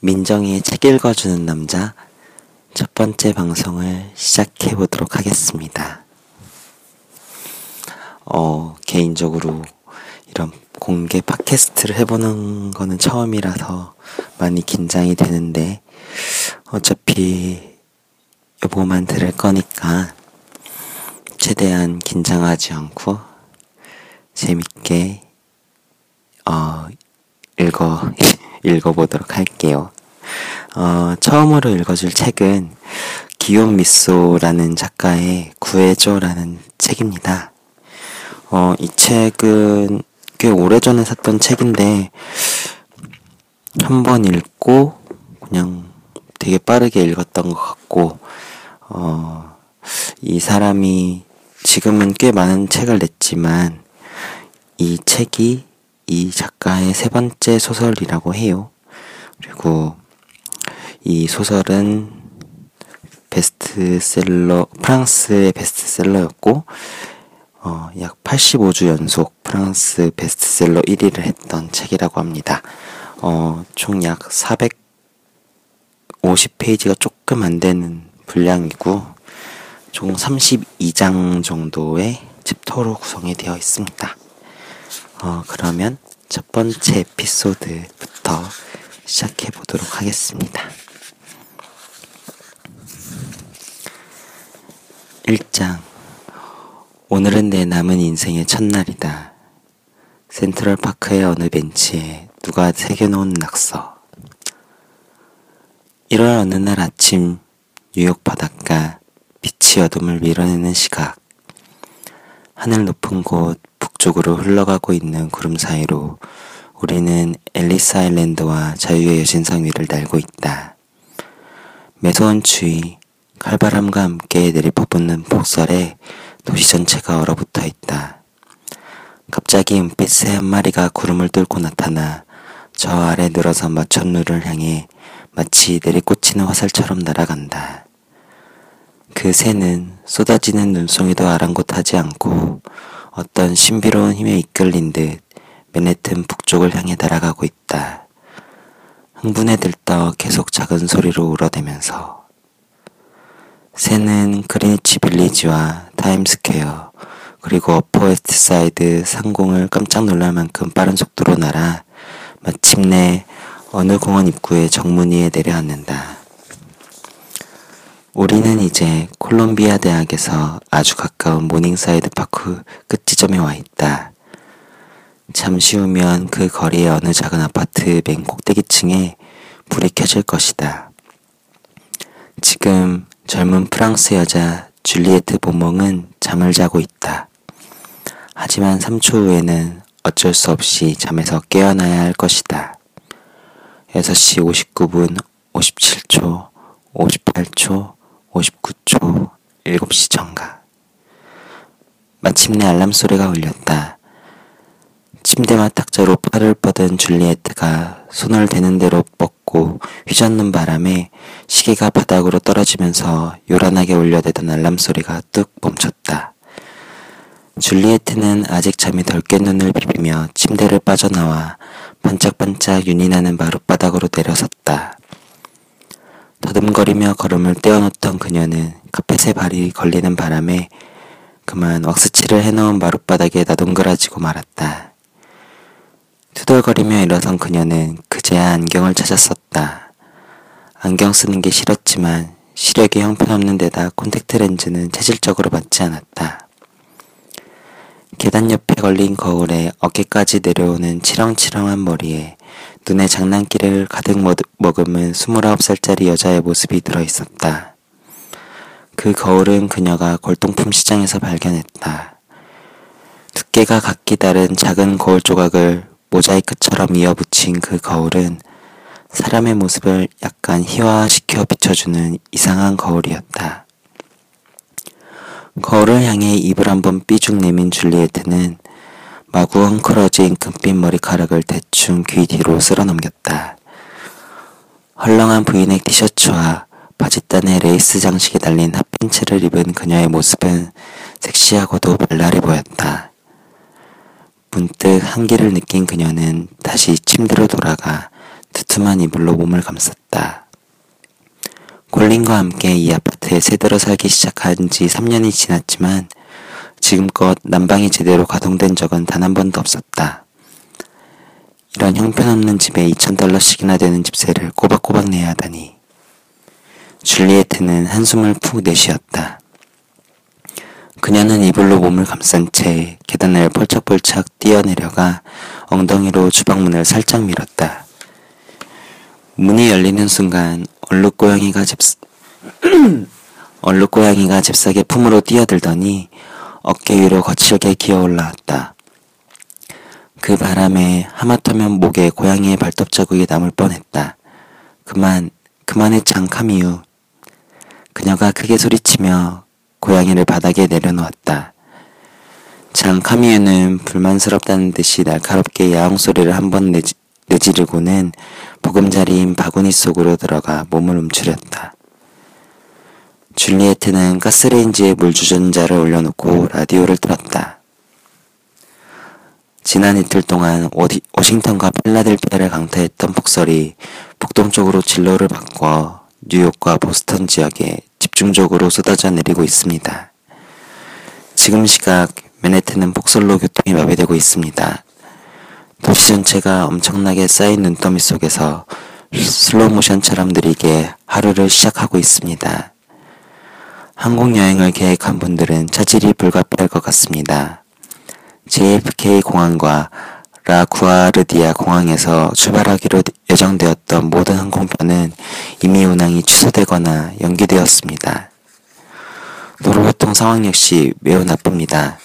민정이의 책 읽어주는 남자 첫 번째 방송을 시작해 보도록 하겠습니다. 어, 개인적으로 이런 공개 팟캐스트를 해보는 거는 처음이라서 많이 긴장이 되는데 어차피 여보만 들을 거니까 최대한 긴장하지 않고 재밌게 어, 읽어 읽어보도록 할게요. 어, 처음으로 읽어줄 책은 기욤 미소라는 작가의 구해줘라는 책입니다. 어, 이 책은 꽤 오래전에 샀던 책인데 한 번 읽고 그냥 되게 빠르게 읽었던 것 같고 어, 이 사람이 지금은 꽤 많은 책을 냈지만 이 책이 이 작가의 세 번째 소설이라고 해요. 그리고 이 소설은 베스트셀러, 프랑스의 베스트셀러였고, 어, 약 85주 연속 프랑스 베스트셀러 1위를 했던 책이라고 합니다. 어, 총 약 450페이지가 조금 안 되는 분량이고, 총 32장 정도의 챕터로 구성이 되어 있습니다. 어, 그러면 첫 번째 에피소드부터 시작해 보도록 하겠습니다. 1장 오늘은 내 남은 인생의 첫날이다. 센트럴파크의 어느 벤치에 누가 새겨놓은 낙서. 1월 어느 날 아침 뉴욕 바닷가 빛이 어둠을 밀어내는 시각. 하늘 높은 곳 북쪽으로 흘러가고 있는 구름 사이로 우리는 앨리스 아일랜드와 자유의 여신상 위를 날고 있다. 매서운 추위, 칼바람과 함께 내리퍼붓는 폭설에 도시 전체가 얼어붙어 있다. 갑자기 은빛 새 한 마리가 구름을 뚫고 나타나 저 아래 늘어선 마천루를 향해 마치 내리꽂히는 화살처럼 날아간다. 그 새는 쏟아지는 눈송이도 아랑곳하지 않고 어떤 신비로운 힘에 이끌린 듯 맨해튼 북쪽을 향해 날아가고 있다. 흥분에 들떠 계속 작은 소리로 울어대면서 새는 그리니치 빌리지와 타임스퀘어 그리고 어퍼웨스트 사이드 상공을 깜짝 놀랄 만큼 빠른 속도로 날아 마침내 어느 공원 입구의 정문위에 내려앉는다. 우리는 이제 콜롬비아 대학에서 아주 가까운 모닝사이드 파크 끝지점에 와 있다. 잠시 후면 그 거리의 어느 작은 아파트 맨 꼭대기층에 불이 켜질 것이다. 지금 젊은 프랑스 여자 줄리에트 보몽은 잠을 자고 있다. 하지만 3초 후에는 어쩔 수 없이 잠에서 깨어나야 할 것이다. 6시 59분, 57초, 58초, 59초, 7시 정가. 마침내 알람 소리가 울렸다. 침대와 탁자로 팔을 뻗은 줄리에트가 손을 대는 대로 뻗고 휘젓는 바람에 시계가 바닥으로 떨어지면서 요란하게 울려대던 알람 소리가 뚝 멈췄다. 줄리에트는 아직 잠이 덜 깬 눈을 비비며 침대를 빠져나와 반짝반짝 윤이 나는 마룻바닥으로 내려섰다. 더듬거리며 걸음을 떼어놓던 그녀는 카펫에 발이 걸리는 바람에 그만 왁스칠을 해놓은 마룻바닥에 나동그라지고 말았다. 투덜거리며 일어선 그녀는 그제야 안경을 찾았었다. 안경 쓰는 게 싫었지만 시력이 형편없는 데다 콘택트 렌즈는 체질적으로 맞지 않았다. 계단 옆에 걸린 거울에 어깨까지 내려오는 치렁치렁한 머리에 눈에 장난기를 가득 머금은 29살짜리 여자의 모습이 들어 있었다. 그 거울은 그녀가 골동품 시장에서 발견했다. 두께가 각기 다른 작은 거울 조각을 모자이크처럼 이어붙인 그 거울은 사람의 모습을 약간 희화시켜 비춰주는 이상한 거울이었다. 거울을 향해 입을 한번 삐죽 내민 줄리에트는 마구 헝클어진 금빛 머리카락을 대충 귀 뒤로 쓸어 넘겼다. 헐렁한 브이넥 티셔츠와 바짓단에 레이스 장식이 달린 핫팬츠를 입은 그녀의 모습은 섹시하고도 발랄해 보였다. 문득 한기를 느낀 그녀는 다시 침대로 돌아가 두툼한 이불로 몸을 감쌌다. 콜린과 함께 이 아파트에 새들어 살기 시작한 지 3년이 지났지만 지금껏 난방이 제대로 가동된 적은 단 한 번도 없었다. 이런 형편없는 집에 2,000달러씩이나 되는 집세를 꼬박꼬박 내야 하다니. 줄리에트는 한숨을 푹 내쉬었다. 그녀는 이불로 몸을 감싼 채 계단을 펄쩍펄쩍 뛰어내려가 엉덩이로 주방문을 살짝 밀었다. 문이 열리는 순간 얼룩고양이가 집 얼룩고양이가 잽싸게 품으로 뛰어들더니 어깨 위로 거칠게 기어 올라왔다. 그 바람에 하마터면 목에 고양이의 발톱 자국이 남을 뻔했다. 그만, 그만해 장카미유. 그녀가 크게 소리치며 고양이를 바닥에 내려놓았다. 장카미유는 불만스럽다는 듯이 날카롭게 야옹 소리를 한 번 내지, 내지르고는 보금자리인 바구니 속으로 들어가 몸을 움츠렸다. 줄리에트는 가스레인지에 물 주전자를 올려놓고 라디오를 틀었다. 지난 이틀 동안 오디, 워싱턴과 필라델피아를 강타했던 폭설이 북동쪽으로 진로를 바꿔 뉴욕과 보스턴 지역에 집중적으로 쏟아져 내리고 있습니다. 지금 시각 맨해튼은 폭설로 교통이 마비되고 있습니다. 도시 전체가 엄청나게 쌓인 눈더미 속에서 슬로모션처럼 느리게 하루를 시작하고 있습니다. 한국 여행을 계획한 분들은 차질이 불가피할 것 같습니다. JFK 공항과 라구아르디아 공항에서 출발하기로 예정되었던 모든 항공편은 이미 운항이 취소되거나 연기되었습니다. 도로교통 상황 역시 매우 나쁩니다.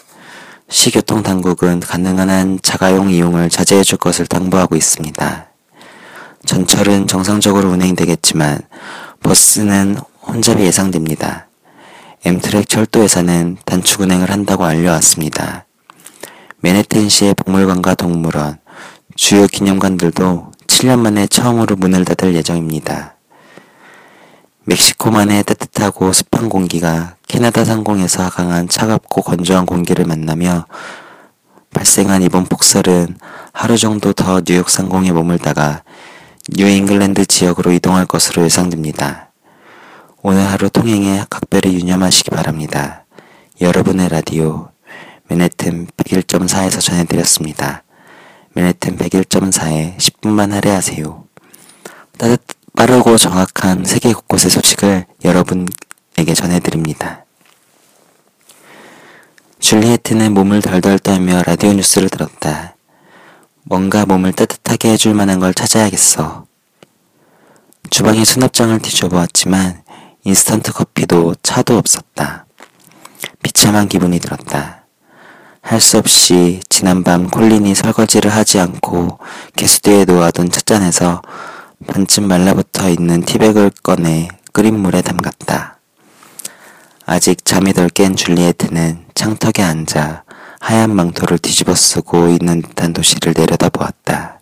시교통 당국은 가능한 한 자가용 이용을 자제해 줄 것을 당부하고 있습니다. 전철은 정상적으로 운행되겠지만 버스는 혼잡이 예상됩니다. 엠트랙 철도회사는 단축 운행을 한다고 알려왔습니다. 맨해튼시의 박물관과 동물원, 주요 기념관들도 7년 만에 처음으로 문을 닫을 예정입니다. 멕시코만의 따뜻하고 습한 공기가 캐나다 상공에서 강한 차갑고 건조한 공기를 만나며 발생한 이번 폭설은 하루 정도 더 뉴욕 상공에 머물다가 뉴잉글랜드 지역으로 이동할 것으로 예상됩니다. 오늘 하루 통행에 각별히 유념하시기 바랍니다. 여러분의 라디오 맨해튼 101.4에서 전해드렸습니다. 맨해튼 101.4에 10분만 할애하세요. 따뜻, 빠르고 정확한 세계 곳곳의 소식을 여러분에게 전해드립니다. 줄리에트는 몸을 덜덜 떨며 라디오 뉴스를 들었다. 뭔가 몸을 따뜻하게 해줄 만한 걸 찾아야겠어. 주방의 수납장을 뒤져보았지만 인스턴트 커피도 차도 없었다. 비참한 기분이 들었다. 할 수 없이 지난밤 콜린이 설거지를 하지 않고 개수대에 놓아둔 찻잔에서 반쯤 말라붙어 있는 티백을 꺼내 끓인 물에 담갔다. 아직 잠이 덜 깬 줄리에트는 창턱에 앉아 하얀 망토를 뒤집어 쓰고 있는 듯한 도시를 내려다보았다.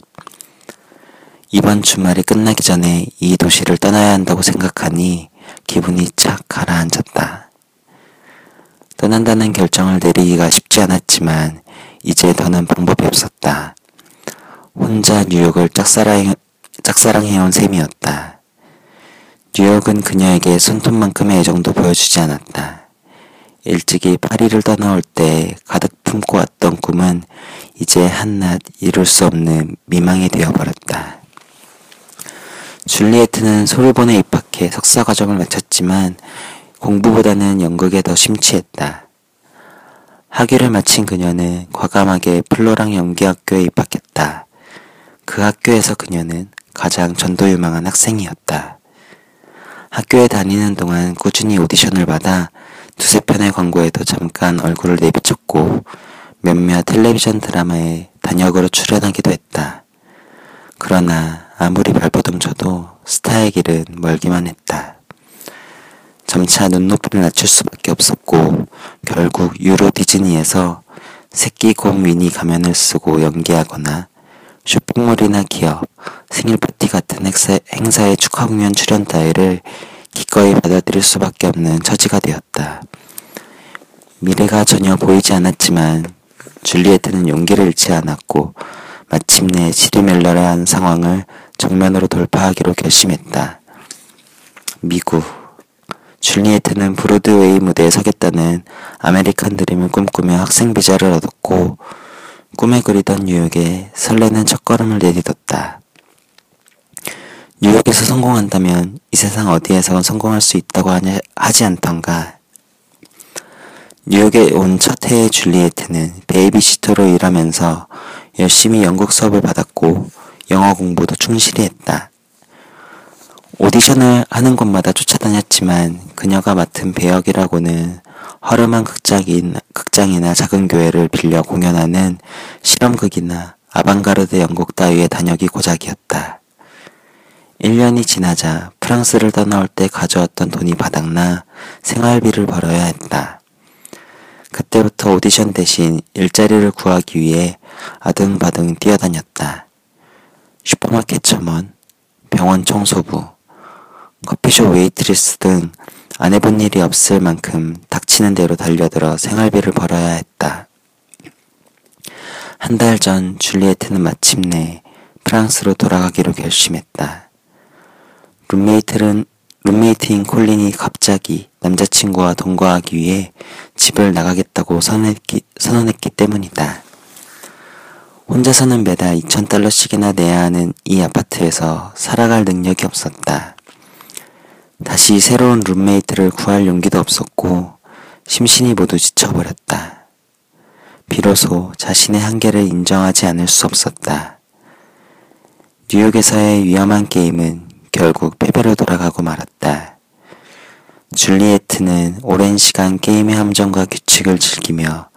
이번 주말이 끝나기 전에 이 도시를 떠나야 한다고 생각하니 기분이 착 가라앉았다. 떠난다는 결정을 내리기가 쉽지 않았지만 이제 더는 방법이 없었다. 혼자 뉴욕을 짝사랑, 짝사랑해온 셈이었다. 뉴욕은 그녀에게 손톱만큼의 애정도 보여주지 않았다. 일찍이 파리를 떠나올 때 가득 품고 왔던 꿈은 이제 한낱 이룰 수 없는 미망이 되어버렸다. 줄리에트는 소르본에 입학해 석사 과정을 마쳤지만 공부보다는 연극에 더 심취했다. 학위를 마친 그녀는 과감하게 플로랑 연기학교에 입학했다. 그 학교에서 그녀는 가장 전도유망한 학생이었다. 학교에 다니는 동안 꾸준히 오디션을 받아 두세 편의 광고에도 잠깐 얼굴을 내비쳤고 몇몇 텔레비전 드라마에 단역으로 출연하기도 했다. 그러나 아무리 발버둥 쳐도 스타의 길은 멀기만 했다. 점차 눈높이를 낮출 수밖에 없었고 결국 유로 디즈니에서 새끼 곰 위니 가면을 쓰고 연기하거나 쇼핑몰이나 기업, 생일 파티 같은 행사, 행사의 축하 공연 출연 따위를 기꺼이 받아들일 수밖에 없는 처지가 되었다. 미래가 전혀 보이지 않았지만 줄리에트는 용기를 잃지 않았고 마침내 지리멜러한 상황을 정면으로 돌파하기로 결심했다. 결국 줄리에트는 브로드웨이 무대에 서겠다는 아메리칸 드림을 꿈꾸며 학생 비자를 얻었고 꿈에 그리던 뉴욕에 설레는 첫걸음을 내딛었다. 뉴욕에서 성공한다면 이 세상 어디에서 성공할 수 있다고 하지 않던가. 뉴욕에 온 첫 해의 줄리에트는 베이비시터로 일하면서 열심히 영국 수업을 받았고 영어 공부도 충실히 했다. 오디션을 하는 곳마다 쫓아다녔지만 그녀가 맡은 배역이라고는 허름한 극장인, 극장이나 작은 교회를 빌려 공연하는 실험극이나 아방가르드 연극 따위의 단역이 고작이었다. 1년이 지나자 프랑스를 떠나올 때 가져왔던 돈이 바닥나 생활비를 벌어야 했다. 그때부터 오디션 대신 일자리를 구하기 위해 아등바등 뛰어다녔다. 슈퍼마켓 점원, 병원 청소부, 커피숍 웨이트리스 등 안 해본 일이 없을 만큼 닥치는 대로 달려들어 생활비를 벌어야 했다. 한 달 전 줄리에트는 마침내 프랑스로 돌아가기로 결심했다. 룸메이트는 룸메이트인 콜린이 갑자기 남자친구와 동거하기 위해 집을 나가겠다고 선언했기, 선언했기 때문이다. 혼자서는 매달 2,000달러씩이나 내야 하는 이 아파트에서 살아갈 능력이 없었다. 다시 새로운 룸메이트를 구할 용기도 없었고 심신이 모두 지쳐버렸다. 비로소 자신의 한계를 인정하지 않을 수 없었다. 뉴욕에서의 위험한 게임은 결국 패배로 돌아가고 말았다. 줄리에트는 오랜 시간 게임의 함정과 규칙을 즐기며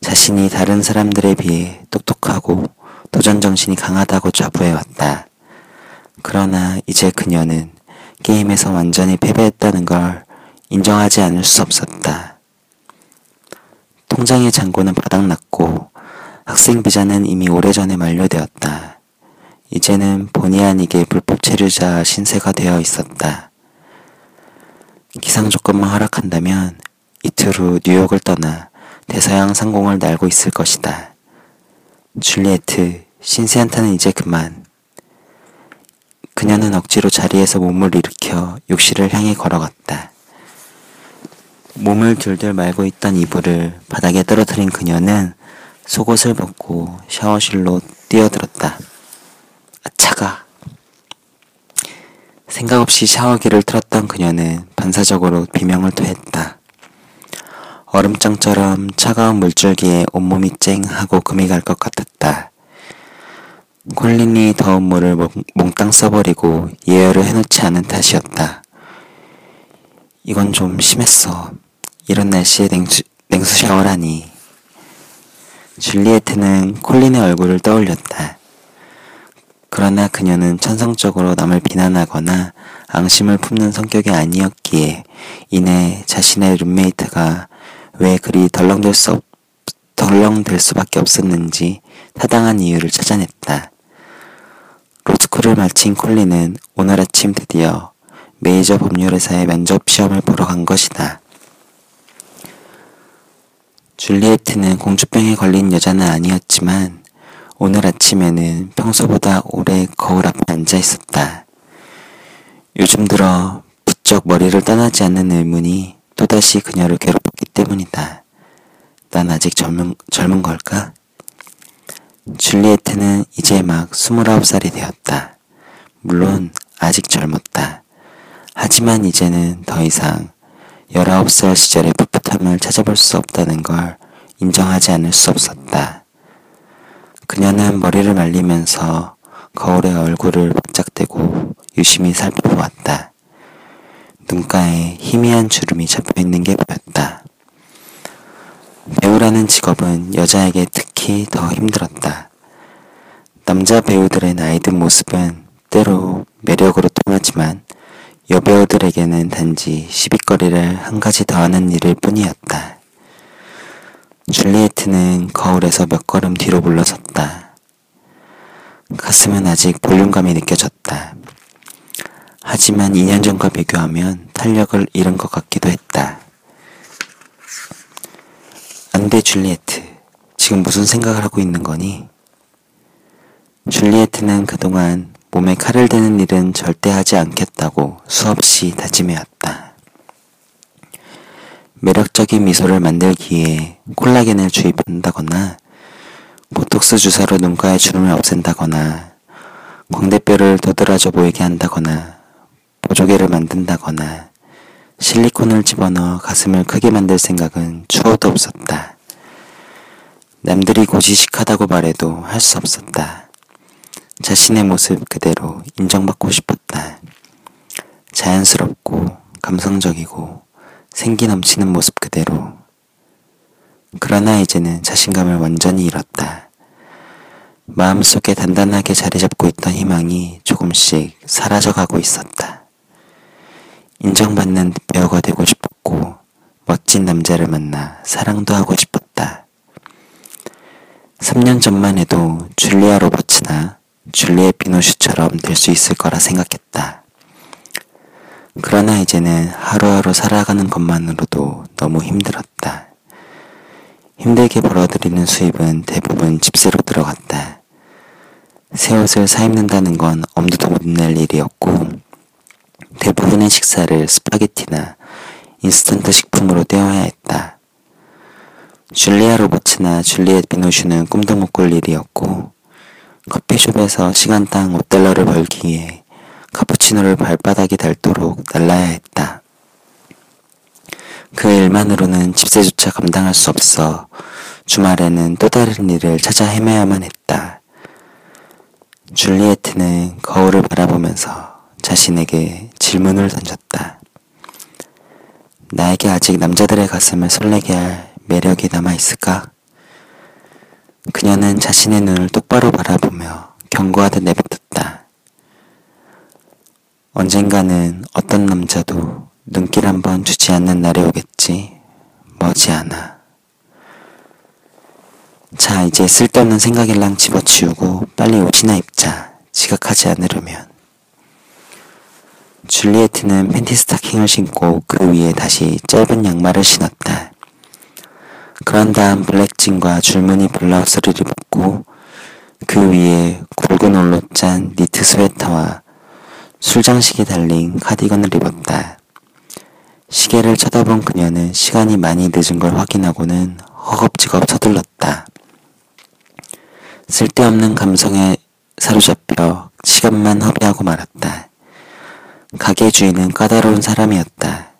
자신이 다른 사람들에 비해 똑똑하고 도전 정신이 강하다고 자부해왔다. 그러나 이제 그녀는 게임에서 완전히 패배했다는 걸 인정하지 않을 수 없었다. 통장의 잔고는 바닥났고 학생 비자는 이미 오래전에 만료되었다. 이제는 본의 아니게 불법 체류자 신세가 되어 있었다. 기상 조건만 허락한다면 이틀 후 뉴욕을 떠나 대서양 상공을 날고 있을 것이다. 줄리에트, 신세한테는 이제 그만. 그녀는 억지로 자리에서 몸을 일으켜 욕실을 향해 걸어갔다. 몸을 들들 말고 있던 이불을 바닥에 떨어뜨린 그녀는 속옷을 벗고 샤워실로 뛰어들었다. 아, 차가. 생각 없이 샤워기를 틀었던 그녀는 반사적으로 비명을 토했다. 얼음장처럼 차가운 물줄기에 온몸이 쨍 하고 금이 갈 것 같았다. 콜린이 더운 물을 몽땅 써버리고 예열을 해놓지 않은 탓이었다. 이건 좀 심했어. 이런 날씨에 냉수, 냉수 샤워라니. 줄리에트는 콜린의 얼굴을 떠올렸다. 그러나 그녀는 천성적으로 남을 비난하거나 앙심을 품는 성격이 아니었기에 이내 자신의 룸메이트가 왜 그리 덜렁댈 수 없, 덜렁댈 수밖에 없었는지 타당한 이유를 찾아냈다. 로스쿨을 마친 콜린은 오늘 아침 드디어 메이저 법률회사의 면접 시험을 보러 간 것이다. 줄리에트는 공주병에 걸린 여자는 아니었지만 오늘 아침에는 평소보다 오래 거울 앞에 앉아 있었다. 요즘 들어 부쩍 머리를 떠나지 않는 의문이 또다시 그녀를 괴롭혔기 때문이다. 난 아직 젊은, 젊은 걸까? 줄리에트는 이제 막 29살이 되었다. 물론 아직 젊었다. 하지만 이제는 더 이상 19살 시절의 풋풋함을 찾아볼 수 없다는 걸 인정하지 않을 수 없었다. 그녀는 머리를 말리면서 거울에 얼굴을 바짝대고 유심히 살펴보았다. 눈가에 희미한 주름이 잡혀 있는 게 보였다. 배우라는 직업은 여자에게 특히 더 힘들었다. 남자 배우들의 나이든 모습은 때로 매력으로 통하지만 여배우들에게는 단지 시비거리를 한 가지 더하는 일일 뿐이었다. 줄리에트는 거울에서 몇 걸음 뒤로 물러섰다. 가슴은 아직 볼륨감이 느껴졌다. 하지만 2년 전과 비교하면 탄력을 잃은 것 같기도 했다. 안 돼, 줄리에트. 지금 무슨 생각을 하고 있는 거니? 줄리에트는 그동안 몸에 칼을 대는 일은 절대 하지 않겠다고 수없이 다짐해왔다. 매력적인 미소를 만들기 위해 콜라겐을 주입한다거나 보톡스 주사로 눈가의 주름을 없앤다거나 광대뼈를 도드라져 보이게 한다거나 보조개를 만든다거나 실리콘을 집어넣어 가슴을 크게 만들 생각은 추호도 없었다. 남들이 고지식하다고 말해도 할 수 없었다. 자신의 모습 그대로 인정받고 싶었다. 자연스럽고 감성적이고 생기 넘치는 모습 그대로. 그러나 이제는 자신감을 완전히 잃었다. 마음속에 단단하게 자리 잡고 있던 희망이 조금씩 사라져가고 있었다. 인정받는 배우가 되고 싶었고, 멋진 남자를 만나 사랑도 하고 싶었다. 3년 전만 해도 줄리아 로버츠나 줄리엣 비노슈처럼 될 수 있을 거라 생각했다. 그러나 이제는 하루하루 살아가는 것만으로도 너무 힘들었다. 힘들게 벌어들이는 수입은 대부분 집세로 들어갔다. 새 옷을 사 입는다는 건 엄두도 못 낼 일이었고, 대부분의 식사를 스파게티나 인스턴트 식품으로 때워야 했다. 줄리아 로버츠나 줄리엣 비노슈는 꿈도 못 꿀 일이었고, 커피숍에서 시간당 5달러를 벌기 위해 카푸치노를 발바닥이 닳도록 날라야 했다. 그 일만으로는 집세조차 감당할 수 없어 주말에는 또 다른 일을 찾아 헤매야만 했다. 줄리에트는 거울을 바라보면서 자신에게 질문을 던졌다. 나에게 아직 남자들의 가슴을 설레게 할 매력이 남아 있을까? 그녀는 자신의 눈을 똑바로 바라보며 경고하듯 내뱉었다. 언젠가는 어떤 남자도 눈길 한번 주지 않는 날이 오겠지. 머지않아. 자, 이제 쓸데없는 생각일랑 집어치우고 빨리 옷이나 입자. 지각하지 않으려면. 줄리에트는 팬티 스타킹을 신고 그 위에 다시 짧은 양말을 신었다. 그런 다음 블랙진과 줄무늬 블라우스를 입었고 그 위에 굵은 올로 짠 니트 스웨터와 술장식이 달린 카디건을 입었다. 시계를 쳐다본 그녀는 시간이 많이 늦은 걸 확인하고는 허겁지겁 서둘렀다. 쓸데없는 감성에 사로잡혀 시간만 허비하고 말았다. 가게 주인은 까다로운 사람이었다.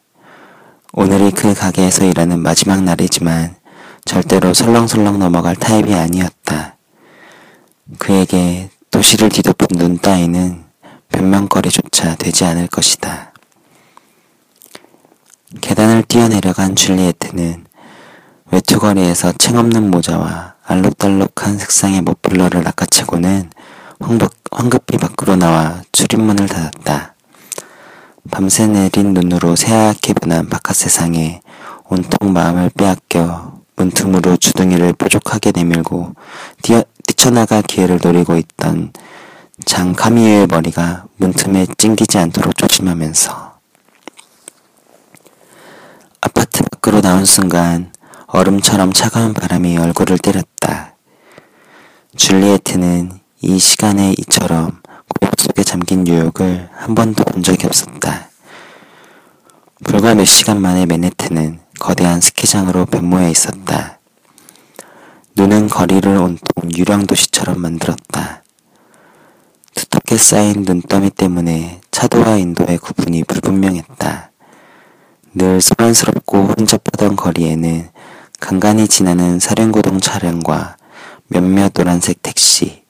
오늘이 그 가게에서 일하는 마지막 날이지만 절대로 설렁설렁 넘어갈 타입이 아니었다. 그에게 도시를 뒤덮은 눈 따위는 변명거리조차 되지 않을 것이다. 계단을 뛰어내려간 줄리에트는 외투거리에서 챙없는 모자와 알록달록한 색상의 머플러를 낚아채고는 황급히 밖으로 나와 출입문을 닫았다. 밤새 내린 눈으로 새하얗게 변한 바깥 세상에 온통 마음을 빼앗겨 문틈으로 주둥이를 뾰족하게 내밀고 뛰어, 뛰쳐나갈 기회를 노리고 있던 장 카미유의 머리가 문틈에 찡기지 않도록 조심하면서 아파트 밖으로 나온 순간 얼음처럼 차가운 바람이 얼굴을 때렸다. 줄리에트는 이 시간에 이처럼 고역 속에 잠긴 뉴욕을 한 번도 본 적이 없었다. 불과 몇 시간 만에 맨해튼은 거대한 스키장으로 변모해 있었다. 눈은 거리를 온통 유령 도시처럼 만들었다. 두텁게 쌓인 눈더미 때문에 차도와 인도의 구분이 불분명했다. 늘 소란스럽고 혼잡하던 거리에는 간간히 지나는 사륜고동 차량과 몇몇 노란색 택시,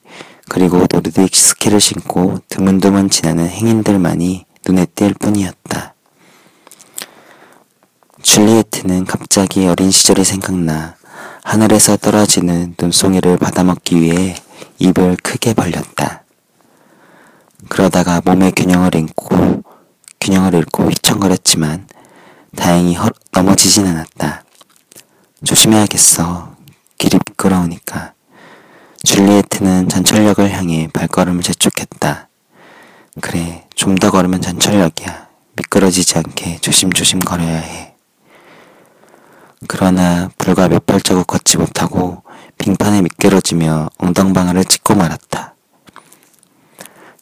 그리고 노르딕 스키를 신고 드문드문 지나는 행인들만이 눈에 띌 뿐이었다. 줄리에트는 갑자기 어린 시절이 생각나 하늘에서 떨어지는 눈송이를 받아먹기 위해 입을 크게 벌렸다. 그러다가 몸의 균형을 잃고 균형을 잃고 휘청거렸지만 다행히 허, 넘어지진 않았다. 조심해야겠어. 길이 미끄러우니까. 줄리에트는 전철역을 향해 발걸음을 재촉했다. 그래, 좀 더 걸으면 전철역이야. 미끄러지지 않게 조심조심 걸어야 해. 그러나 불과 몇 발자국 걷지 못하고 빙판에 미끄러지며 엉덩방아를 찍고 말았다.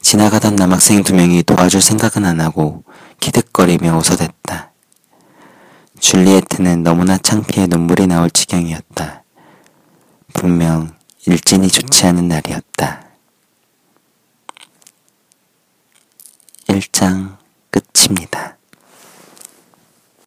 지나가던 남학생 두 명이 도와줄 생각은 안 하고 키득거리며 웃어댔다. 줄리에트는 너무나 창피해 눈물이 나올 지경이었다. 분명 일진이 좋지 않은 날이었다. 1장 끝입니다.